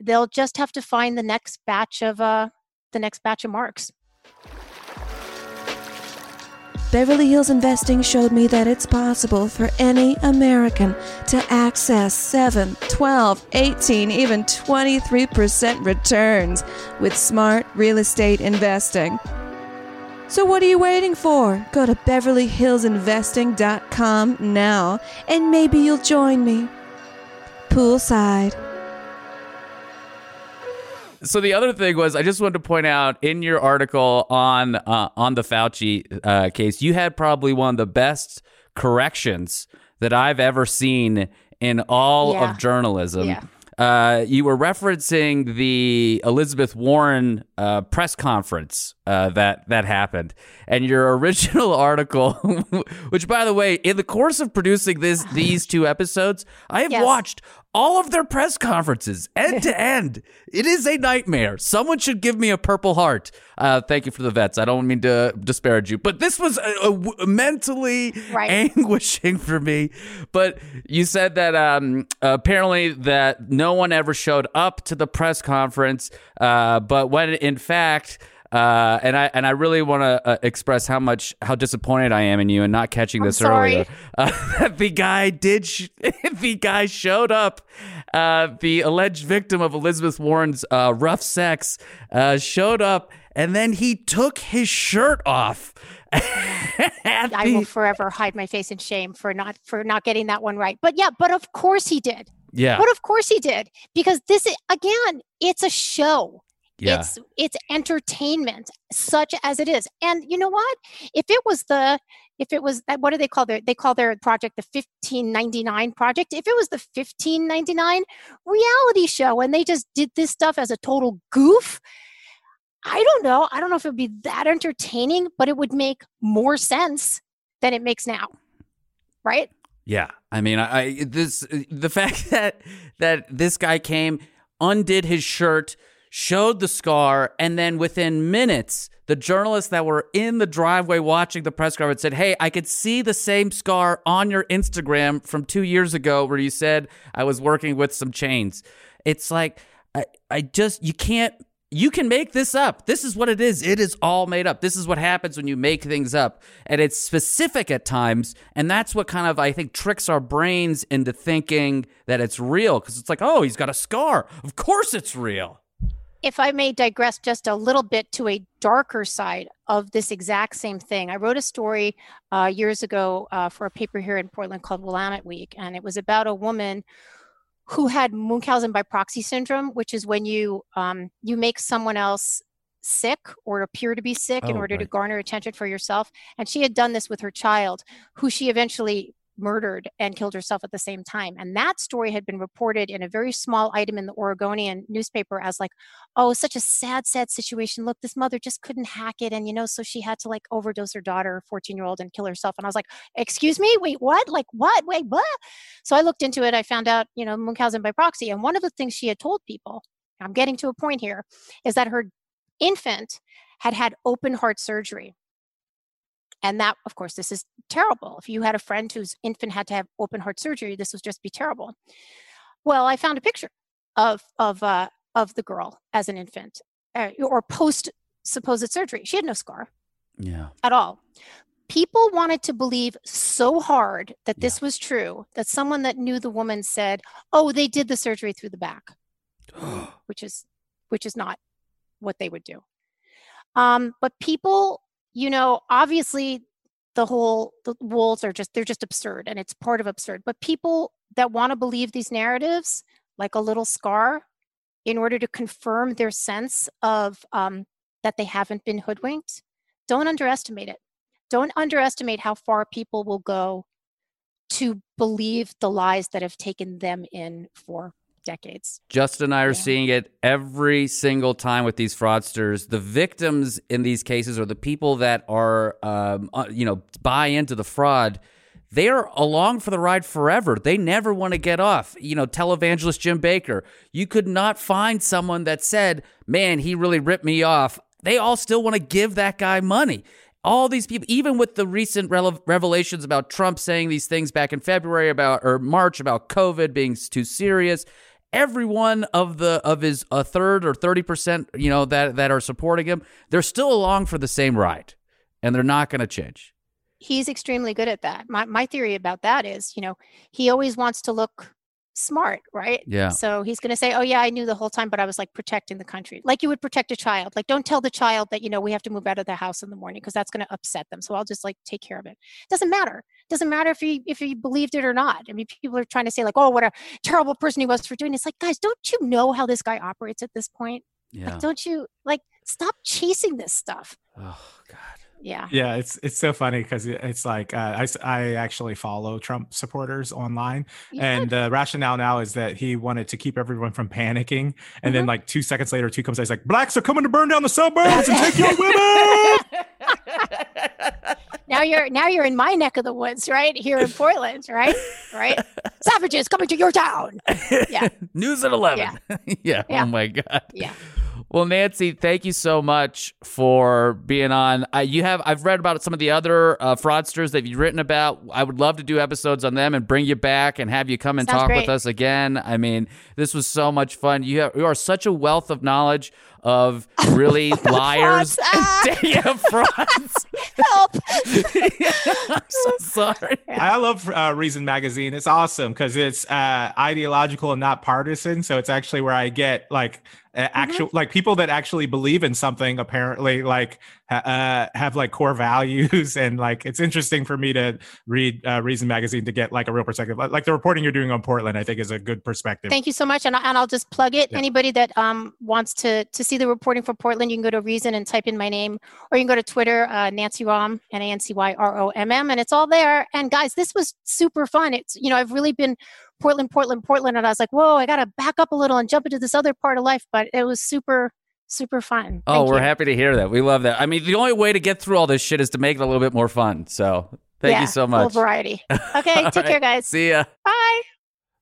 they'll just have to find the next batch of uh, the next batch of marks. Beverly Hills Investing showed me that it's possible for any American to access 7, 12, 18, even 23% returns with smart real estate investing. So what are you waiting for? Go to beverlyhillsinvesting.com now and maybe you'll join me. Poolside. So the other thing was, I just wanted to point out in your article on uh, on the Fauci uh, case, you had probably one of the best corrections that I've ever seen in all Yeah. of journalism. Yeah. uh, you were referencing the Elizabeth Warren uh, press conference uh, that that happened, and your original article, which, by the way, in the course of producing this these two episodes, I have Yes. watched all of their press conferences end to end. It is a nightmare. Someone should give me a Purple Heart. Uh, thank you for the vets. I don't mean to disparage you, but this was a, a- mentally Right. anguishing for me. But you said that um, apparently that no one ever showed up to the press conference, uh, but when in fact. Uh, and I and I really want to uh, express how much how disappointed I am in you and not catching this sorry. earlier. Uh, the guy did sh- the guy showed up. Uh, the alleged victim of Elizabeth Warren's uh, rough sex uh, showed up, and then he took his shirt off. I will forever hide my face in shame for not for not getting that one right. But yeah, but of course he did. yeah, But of course he did because this is again, it's a show. Yeah. It's it's entertainment, such as it is. And you know what? If it was the if it was what do they call their they call their project the 1599 project. If it was the 1599 reality show and they just did this stuff as a total goof, I don't know. I don't know if it would be that entertaining, but it would make more sense than it makes now. Right? Yeah, I mean, I, I this the fact that that this guy came, undid his shirt, showed the scar, and then within minutes, the journalists that were in the driveway watching the press conference said, "Hey, I could see the same scar on your Instagram from two years ago, where you said I was working with some chains." It's like I, I just you can't you can make this up. This is what it is. It is all made up. This is what happens when you make things up. And it's specific at times. And that's what kind of, I think, tricks our brains into thinking that it's real. Because it's like, oh, he's got a scar. Of course it's real. If I may digress just a little bit to a darker side of this exact same thing, I wrote a story uh, years ago uh, for a paper here in Portland called Willamette Week, and it was about a woman who had Munchausen by proxy syndrome, which is when you um, you make someone else sick or appear to be sick in Oh, order to garner attention for yourself. And she had done this with her child, who she eventually murdered and killed herself at the same time. And that story had been reported in a very small item in the Oregonian newspaper as like, oh, such a sad, sad situation. Look, this mother just couldn't hack it. And, you know, so she had to like overdose her daughter, 14 year old, and kill herself. And I was like, excuse me, wait, what? Like, what? Wait, what? So I looked into it. I found out, you know, Munchausen by proxy. And one of the things she had told people, I'm getting to a point here, is that her infant had had open heart surgery. And that, of course, this is terrible. If you had a friend whose infant had to have open heart surgery, this would just be terrible. Well, I found a picture of of uh, of the girl as an infant uh, or post supposed surgery. She had no scar Yeah. at all. People wanted to believe so hard that this was true that someone that knew the woman said, "Oh, they did the surgery through the back," which is which is not what they would do. Um, but people, you know, obviously the whole the wolves are just they're just absurd and it's part of absurd. But people that want to believe these narratives, like a little scar, in order to confirm their sense of um, that they haven't been hoodwinked, don't underestimate it. Don't underestimate how far people will go to believe the lies that have taken them in for decades. Justin and I are Yeah. seeing it every single time with these fraudsters. The victims in these cases are the people that are, um, uh, you know, buy into the fraud. They are along for the ride forever. They never want to get off. You know, televangelist Jim Bakker. You could not find someone that said, "Man, he really ripped me off." They all still want to give that guy money. All these people, even with the recent revelations about Trump saying these things back in February about or March about COVID being too serious, every one of the of his a third or thirty percent, you know, that that are supporting him, they're still along for the same ride, and they're not going to change. He's extremely good at that. My my theory about that is, you know, he always wants to look smart, right? Yeah. So he's going to say, "Oh yeah, I knew the whole time, but I was like protecting the country." Like you would protect a child. Like don't tell the child that, you know, we have to move out of the house in the morning because that's going to upset them. So I'll just like take care of it. Doesn't matter. Doesn't matter if he if he believed it or not. I mean, people are trying to say like, "Oh, what a terrible person he was for doing." It's like, guys, don't you know how this guy operates at this point? Yeah. Like, don't you like stop chasing this stuff? Oh God. Yeah. Yeah, it's it's so funny because it's like uh, I, I actually follow Trump supporters online, Yeah. and the rationale now is that he wanted to keep everyone from panicking, and then like two seconds later, two comes out, he's like, "Blacks are coming to burn down the suburbs and take your women." now you're now you're in my neck of the woods, right? Here in Portland, right? Right? Savages coming to your town. Yeah. News at 11. Yeah. Yeah. Oh my God. Yeah. Well, Nancy, thank you so much for being on. Uh, you have I've read about some of the other uh, fraudsters that you've written about. I would love to do episodes on them and bring you back and have you come and Sounds talk with us again. I mean, this was so much fun. You have, you are such a wealth of knowledge of really liars. Frauds. Ah! yeah, frauds. Help. I'm so sorry. I love uh, Reason Magazine. It's awesome because it's uh, ideological and not partisan. So it's actually where I get like uh, actual like people that actually believe in something. Apparently, like uh, have like core values and like it's interesting for me to read uh, Reason Magazine to get like a real perspective. Like the reporting you're doing on Portland, I think is a good perspective. Thank you so much, and, I, and I'll just plug it. Yeah. Anybody that um, wants to to see the reporting for Portland, you can go to Reason and type in my name, or you can go to Twitter, uh, Nancy Rom, N A N C Y R O M M, and it's all there. And guys, this was super fun. It's you know I've really been Portland, Portland, Portland, and I was like, whoa, I got to back up a little and jump into this other part of life. But it was super super fun. Oh, Thank we're you. happy to hear that. We love that. I mean, the only way to get through all this shit is to make it a little bit more fun. So thank Yeah, you so much. Full variety. Okay, take right. care, guys. See ya. Bye.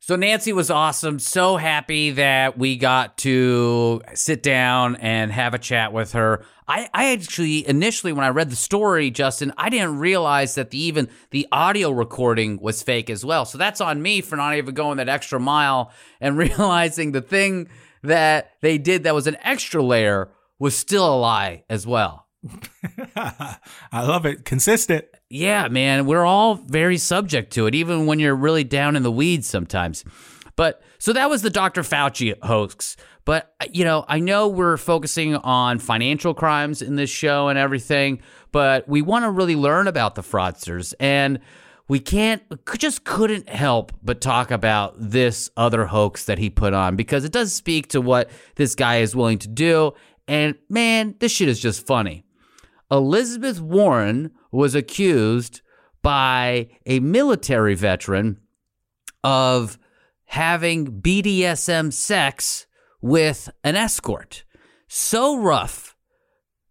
So Nancy was awesome. So happy that we got to sit down and have a chat with her. I, I actually initially when I read the story, Justin, I didn't realize that the even the audio recording was fake as well. So that's on me for not even going that extra mile and realizing the thing that they did that was an extra layer was still a lie as well. I love it. Consistent. Yeah, man, we're all very subject to it, even when you're really down in the weeds sometimes. But so that was the Dr. Fauci hoax. But, uh, you know, I know we're focusing on financial crimes in this show and everything, but we want to really learn about the fraudsters. And we can't, just couldn't help but talk about this other hoax that he put on because it does speak to what this guy is willing to do. And man, this shit is just funny. Elizabeth Warren was accused by a military veteran of having BDSM sex with an escort. So rough.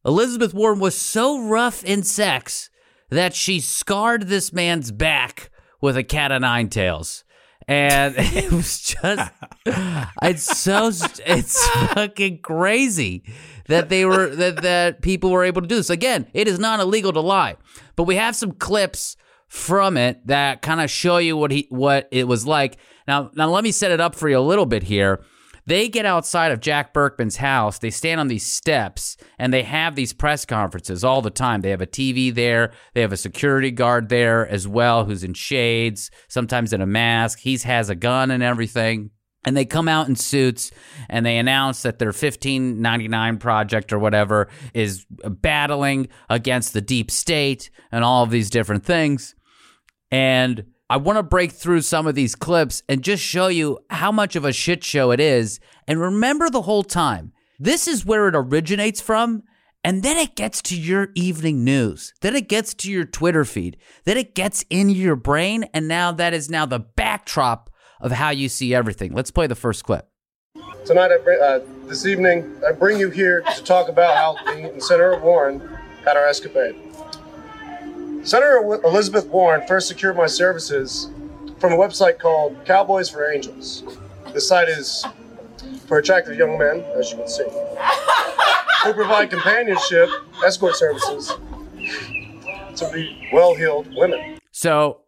Elizabeth Warren was so rough in sex that she scarred this man's back with a cat of nine tails. And it was just, it's so, it's fucking crazy that they were, that, that people were able to do this. Again, it is not illegal to lie, but we have some clips from it that kind of show you what he, what it was like. Now, now let me set it up for you a little bit here. They get outside of Jack Burkman's house. They stand on these steps and they have these press conferences all the time. They have a TV there. They have a security guard there as well who's in shades, sometimes in a mask. He has a gun and everything. And they come out in suits and they announce that their 1599 project or whatever is battling against the deep state and all of these different things. And I want to break through some of these clips and just show you how much of a shit show it is. And remember the whole time, this is where it originates from. And then it gets to your evening news. Then it gets to your Twitter feed. Then it gets in your brain. And now that is now the backdrop of how you see everything. Let's play the first clip. Tonight, I bring, uh, this evening, I bring you here to talk about how me and Senator Warren had our escapade. Senator Elizabeth Warren first secured my services from a website called Cowboys for Angels. This site is for attractive young men, as you can see, who provide companionship, escort services to the well-heeled women. So,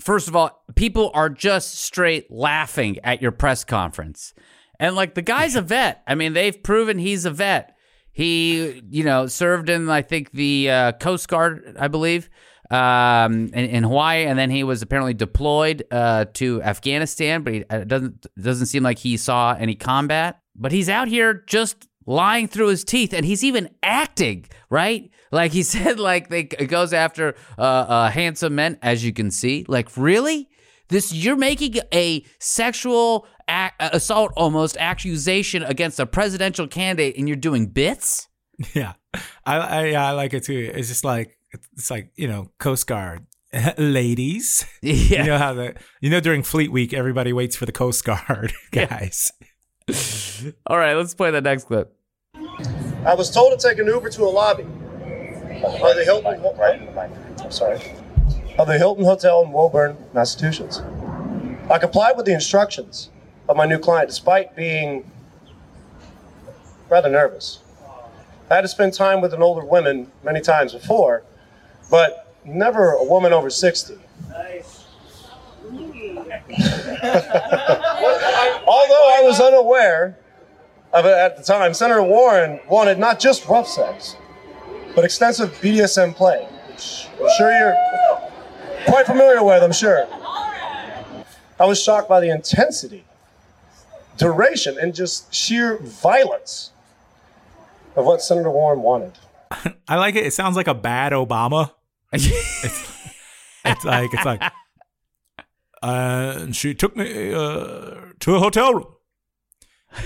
first of all, people are just straight laughing at your press conference. And like the guy's a vet. I mean, they've proven he's a vet. He, you know, served in I think the uh, Coast Guard, I believe, um, in, in Hawaii, and then he was apparently deployed uh, to Afghanistan. But it doesn't doesn't seem like he saw any combat. But he's out here just lying through his teeth, and he's even acting right. Like he said, like they, it goes after uh, uh, handsome men, as you can see. Like really, this you're making a sexual assault almost accusation against a presidential candidate, and you're doing bits. Yeah, I I, I like it too. It's just like it's like you know Coast Guard ladies. Yeah. You know how the you know during Fleet Week everybody waits for the Coast Guard guys. All right, let's play the next clip. I was told to take an Uber to a lobby of the Hilton. I'm sorry. Of the Hilton Hotel in Woburn, Massachusetts. I complied with the instructions of my new client, despite being rather nervous. I had to spend time with an older woman many times before, but never a woman over 60. Nice. Although I was unaware of it at the time, Senator Warren wanted not just rough sex, but extensive BDSM play, I'm sure you're quite familiar with, I'm sure. I was shocked by the intensity, duration, and just sheer violence of what Senator Warren wanted. I like it. It sounds like a bad Obama. It's like it's like, and she took me uh, to a hotel room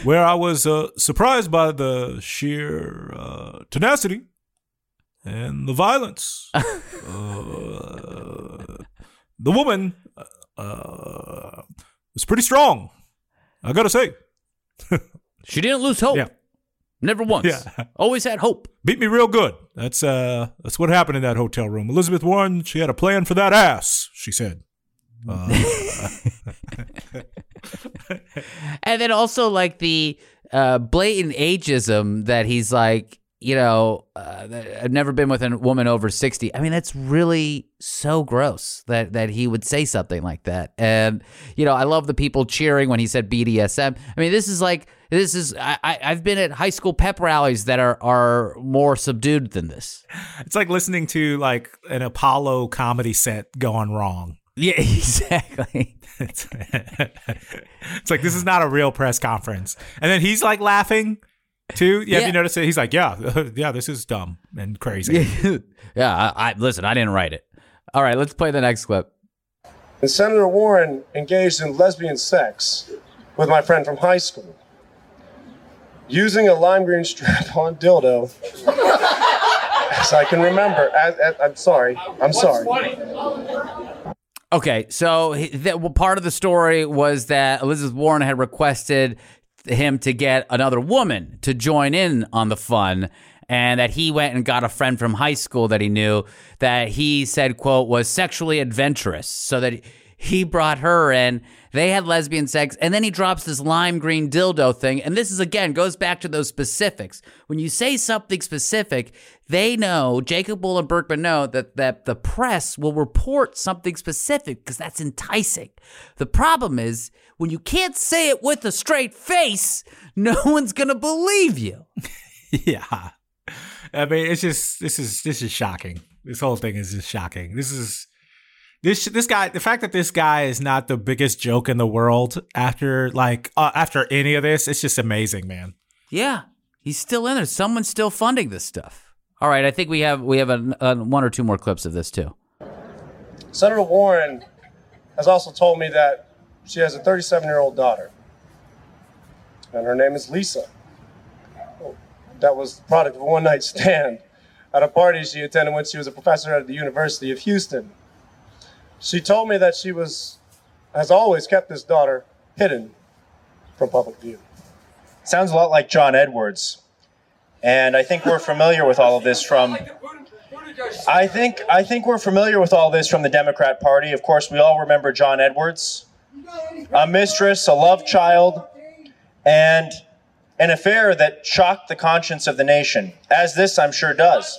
where I was uh, surprised by the sheer uh, tenacity and the violence. uh, the woman uh, was pretty strong. I gotta say, She didn't lose hope. Yeah. Never once. Yeah. Always had hope. beat me real good. That's uh, that's what happened in that hotel room. Elizabeth Warren, she had a plan for that ass. She said. And then also like the uh, blatant ageism that he's like, you know, uh, I've never been with a woman over 60. I mean, that's really so gross that, that he would say something like that. And, you know, I love the people cheering when he said BDSM. I mean, this is like, this is, I, I, I've been at high school pep rallies that are, are more subdued than this. It's like listening to like an Apollo comedy set gone wrong. Yeah, exactly. It's, it's like this is not a real press conference. And then he's like laughing too. Yeah, Yeah. have you noticed it? He's like, yeah, yeah, this is dumb and crazy. yeah, I, I listen, I didn't write it. All right, let's play the next clip. And Senator Warren engaged in lesbian sex with my friend from high school, using a lime green strap on dildo. As I can remember. I, I, I'm sorry. I'm sorry. Okay, so he- that, well, part of the story was that Elizabeth Warren had requested him to get another woman to join in on the fun, and that he went and got a friend from high school that he knew that he said, "quote was sexually adventurous," so that he brought her in. They had lesbian sex, and then he drops this lime green dildo thing. And this is again goes back to those specifics. When you say something specific, they know Jacob Wohl and Burkman know that that the press will report something specific because that's enticing. The problem is when you can't say it with a straight face, no one's gonna believe you. yeah. I mean, it's just this is this is shocking. This whole thing is just shocking. This is this this guy. The fact that this guy is not the biggest joke in the world after like uh, after any of this, it's just amazing, man. Yeah, he's still in there. Someone's still funding this stuff. All right, I think we have we have a, a, one or two more clips of this too. Senator Warren has also told me that she has a 37 year old daughter, and her name is Lisa. That was the product of a one night stand at a party she attended when she was a professor at the University of Houston. She told me that she was, has always kept this daughter hidden from public view. Sounds a lot like John Edwards. And I think we're familiar with all of this from I think I think we're familiar with all this from the Democrat Party. Of course, we all remember John Edwards, a mistress, a love child, and an affair that shocked the conscience of the nation, as this I'm sure does.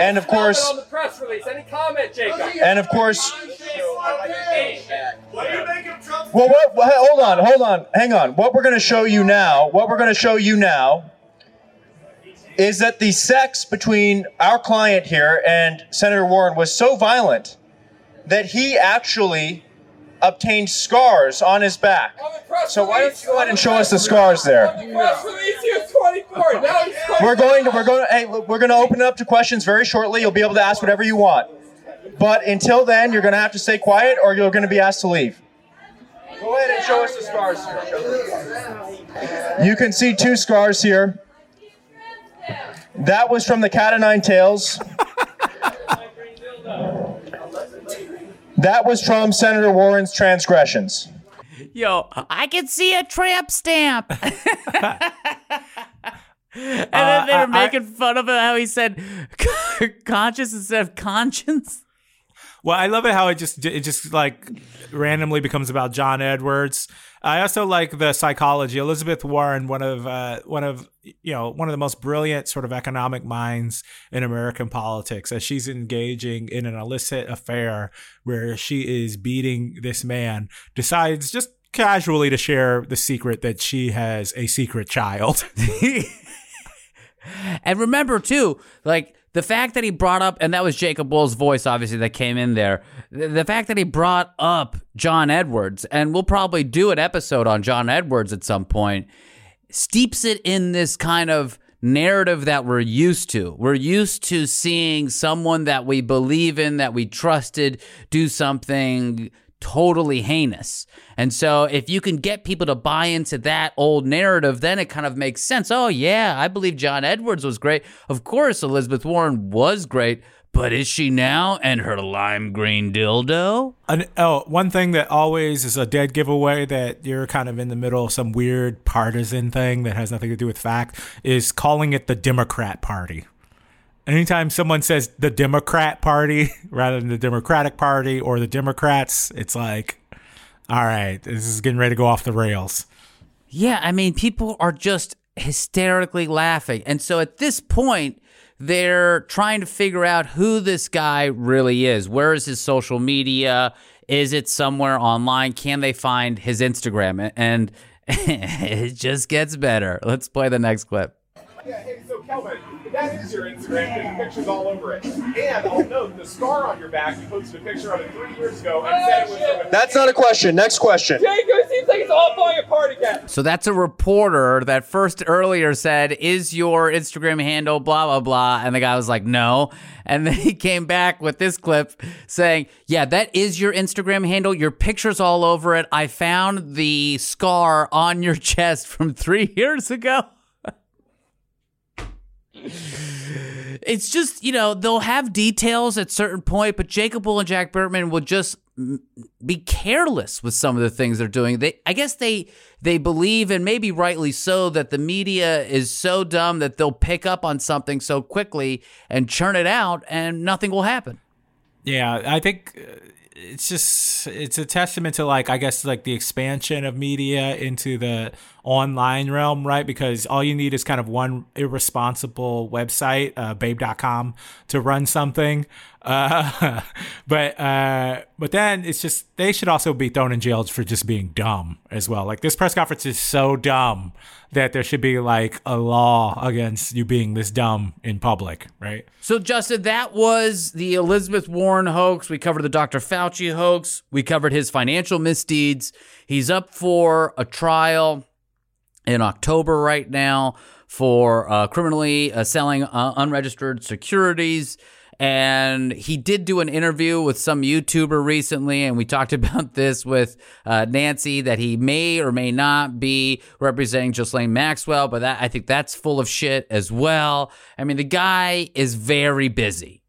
And of course, on the press release. Any comment, Jacob? and of course, what do you make well, what, what, hold on, hold on, hang on. What we're going to show you now, what we're going to show you now, is that the sex between our client here and Senator Warren was so violent that he actually obtained scars on his back. So why don't you go ahead and show us the scars there? Press release he was 24. Now he's 24. We're going to we're going to hey, look, we're going to open it up to questions very shortly. You'll be able to ask whatever you want. But until then, you're going to have to stay quiet or you're going to be asked to leave. Go ahead and show us the scars here. You can see two scars here. That was from the Cat o' Nine Tails. That was from Senator Warren's transgressions. Yo, I can see a tramp stamp. and then they were I- I- making fun of how he said conscious instead of conscience. Well, I love it how it just it just like randomly becomes about John Edwards. I also like the psychology. Elizabeth Warren, one of uh, one of you know one of the most brilliant sort of economic minds in American politics, as she's engaging in an illicit affair where she is beating this man, decides just casually to share the secret that she has a secret child. And remember too, like the fact that he brought up, and that was Jacob Wohl's voice, obviously, that came in there. The, the fact that he brought up John Edwards, and we'll probably do an episode on John Edwards at some point, steeps it in this kind of narrative that we're used to. We're used to seeing someone that we believe in, that we trusted, do something totally heinous. And so if you can get people to buy into that old narrative, then it kind of makes sense. Oh, yeah, I believe John Edwards was great. Of course, Elizabeth Warren was great. But is she now? And her lime green dildo? An, oh, one thing that always is a dead giveaway that you're kind of in the middle of some weird partisan thing that has nothing to do with fact is calling it the Democrat Party. Anytime someone says the Democrat Party rather than the Democratic Party or the Democrats, it's like, all right, this is getting ready to go off the rails. Yeah, I mean, people are just hysterically laughing. And so at this point, they're trying to figure out who this guy really is. Where is his social media? Is it somewhere online? Can they find his Instagram? And it just gets better. Let's play the next clip. Yeah, hey, so Kelvin, that is your Instagram. There's pictures all over it. And oh, I'll note the scar on your back. You posted a picture of it three years ago and said it was oh, from a. That's not a question. Next question. Jacob, it seems like it's all falling apart again. So that's a reporter that first earlier said, Is your Instagram handle blah, blah, blah? And the guy was like, No. And then he came back with this clip saying, Yeah, that is your Instagram handle. Your picture's all over it. I found the scar on your chest from three years ago. It's just, you know, they'll have details at certain point, but Jacob Wohl and Jack Burkman will just be careless with some of the things they're doing. They I guess they they believe and maybe rightly so that the media is so dumb that they'll pick up on something so quickly and churn it out and nothing will happen. Yeah, I think it's just it's a testament to like I guess like the expansion of media into the online realm, right? Because all you need is kind of one irresponsible website, uh, babe.com, to run something. Uh, but uh, but then it's just they should also be thrown in jail for just being dumb as well. Like this press conference is so dumb that there should be like a law against you being this dumb in public, right? So, Justin, that was the Elizabeth Warren hoax. We covered the Dr. Fauci hoax. We covered his financial misdeeds. He's up for a trial in October right now for uh, criminally uh, selling uh, unregistered securities. And he did do an interview with some YouTuber recently, and we talked about this with uh, Nancy that he may or may not be representing Ghislaine Maxwell, but that I think that's full of shit as well. I mean, the guy is very busy.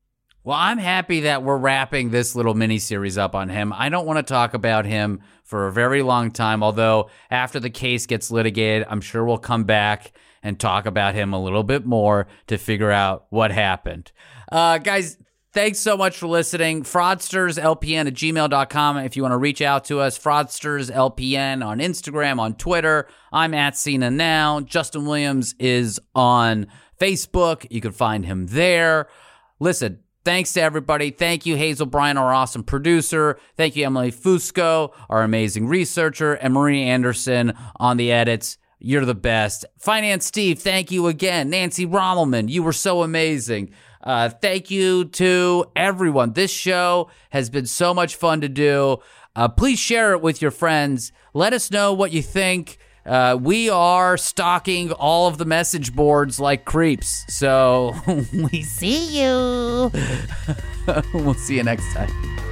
Well, I'm happy that we're wrapping this little mini series up on him. I don't want to talk about him for a very long time, although after the case gets litigated, I'm sure we'll come back and talk about him a little bit more to figure out what happened. Uh, guys, thanks so much for listening. FraudstersLPN at gmail.com. If you want to reach out to us, FraudstersLPN on Instagram, on Twitter. I'm at Cena Now. Justin Williams is on Facebook. You can find him there. Listen, Thanks to everybody. Thank you, Hazel Bryan, our awesome producer. Thank you, Emily Fusco, our amazing researcher, and Marie Anderson on the edits. You're the best. Finance Steve, thank you again. Nancy Rommelmann, you were so amazing. Uh, thank you to everyone. This show has been so much fun to do. Uh, please share it with your friends. Let us know what you think. Uh, we are stalking all of the message boards like creeps. So we see you. we'll see you next time.